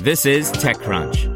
This is TechCrunch.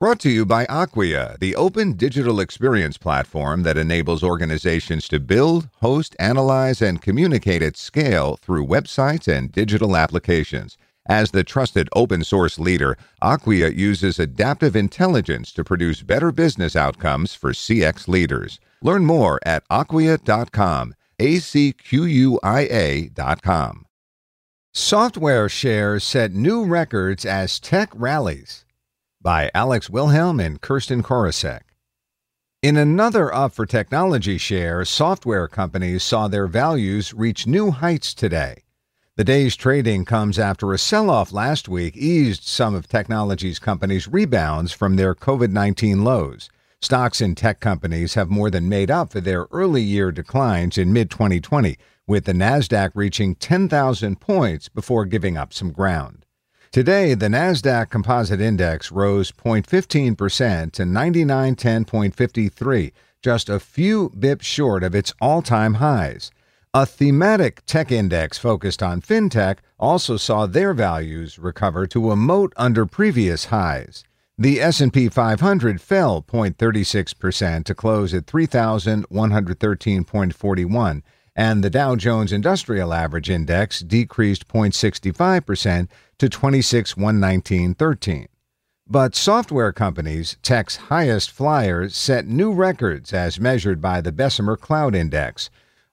Brought to you by Acquia, the open digital experience platform that enables organizations to build, host, analyze, and communicate at scale through websites and digital applications. As the trusted open source leader, Acquia uses adaptive intelligence to produce better business outcomes for CX leaders. Learn more at acquia.com, A C Q U I A.com. Software shares set new records as tech rallies by Alex Wilhelm and Kirsten Korosec. In another up for technology share, software companies saw their values reach new heights today. The day's trading comes after a sell off last week eased some of technology's companies' rebounds from their COVID 19 lows. Stocks in tech companies have more than made up for their early year declines in mid 2020, with the NASDAQ reaching 10,000 points before giving up some ground. Today, the NASDAQ Composite Index rose 0.15% to 9910.53, just a few bips short of its all time highs. A thematic tech index focused on fintech also saw their values recover to a moat under previous highs. The S&P 500 fell 0.36% to close at 3113.41 and the Dow Jones Industrial Average Index decreased 0.65% to 26,119.13. But software companies, tech's highest flyers, set new records as measured by the Bessemer Cloud Index.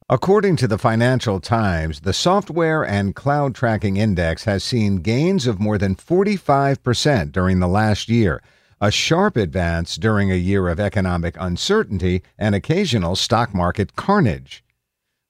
According to the Financial Times, the Software and Cloud Tracking Index has seen gains of more than 45% during the last year, a sharp advance during a year of economic uncertainty and occasional stock market carnage.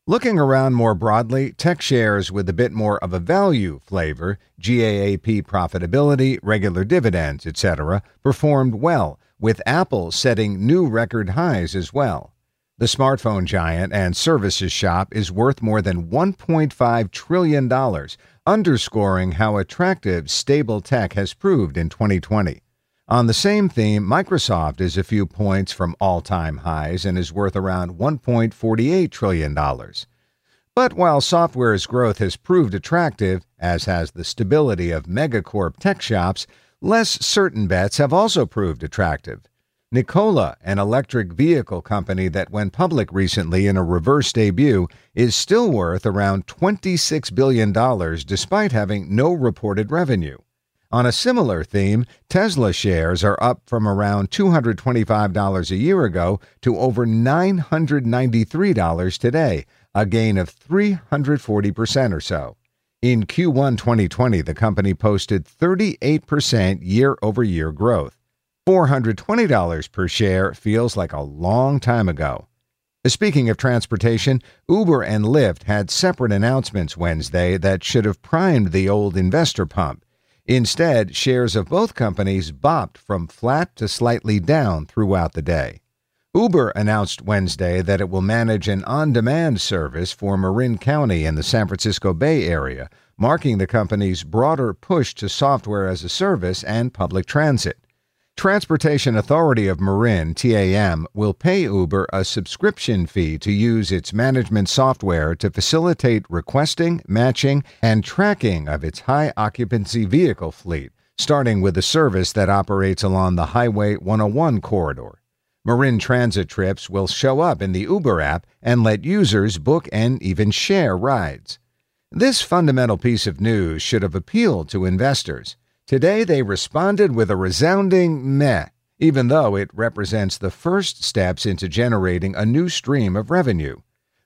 Looking around more broadly, tech shares with a bit more of a value flavor, GAAP profitability, regular dividends, etc., performed well, with Apple setting new record highs as well. The smartphone giant and services shop is worth more than $1.5 trillion, underscoring how attractive stable tech has proved in 2020. On the same theme, Microsoft is a few points from all time highs and is worth around $1.48 trillion. But while software's growth has proved attractive, as has the stability of megacorp tech shops, less certain bets have also proved attractive. Nikola, an electric vehicle company that went public recently in a reverse debut, is still worth around $26 billion despite having no reported revenue. On a similar theme, Tesla shares are up from around $225 a year ago to over $993 today, a gain of 340% or so. In Q1 2020, the company posted 38% year over year growth. $420 per share feels like a long time ago. Speaking of transportation, Uber and Lyft had separate announcements Wednesday that should have primed the old investor pump. Instead, shares of both companies bopped from flat to slightly down throughout the day. Uber announced Wednesday that it will manage an on demand service for Marin County in the San Francisco Bay Area, marking the company's broader push to software as a service and public transit. Transportation Authority of Marin, TAM, will pay Uber a subscription fee to use its management software to facilitate requesting, matching, and tracking of its high occupancy vehicle fleet, starting with a service that operates along the Highway 101 corridor. Marin Transit trips will show up in the Uber app and let users book and even share rides. This fundamental piece of news should have appealed to investors. Today they responded with a resounding meh, even though it represents the first steps into generating a new stream of revenue.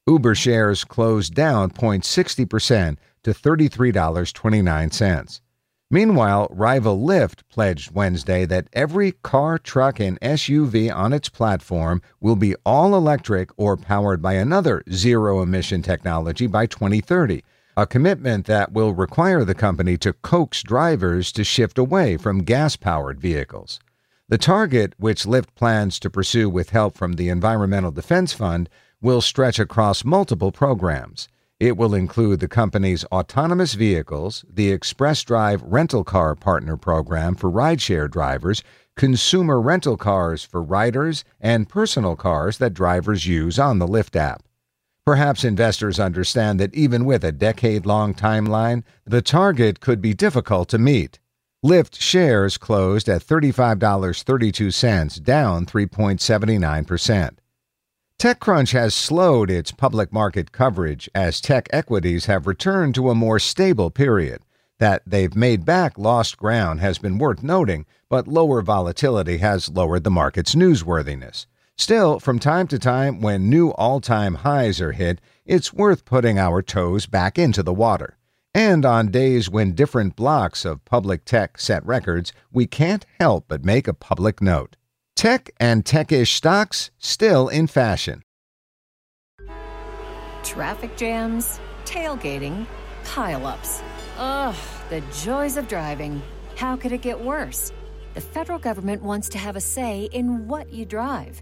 Uber shares closed down 0.60% to $33.29. Meanwhile, rival Lyft pledged Wednesday that every car, truck, and SUV on its platform will be all electric or powered by another zero emission technology by 2030 a commitment that will require the company to coax drivers to shift away from gas powered vehicles. The target, which Lyft plans to pursue with help from the Environmental Defense Fund, will stretch across multiple programs. It will include the company's autonomous vehicles, the Express Drive rental car partner program for rideshare drivers, consumer rental cars for riders, and personal cars that drivers use on the Lyft app. Perhaps investors understand that even with a decade long timeline, the target could be difficult to meet. Lyft shares closed at $35.32, down 3.79%. TechCrunch has slowed its public market coverage as tech equities have returned to a more stable period. That they've made back lost ground has been worth noting, but lower volatility has lowered the market's newsworthiness. Still, from time to time, when new all time highs are hit, it's worth putting our toes back into the water. And on days when different blocks of public tech set records, we can't help but make a public note. Tech and techish stocks still in fashion. Traffic jams, tailgating, pileups. Ugh, the joys of driving. How could it get worse? The federal government wants to have a say in what you drive.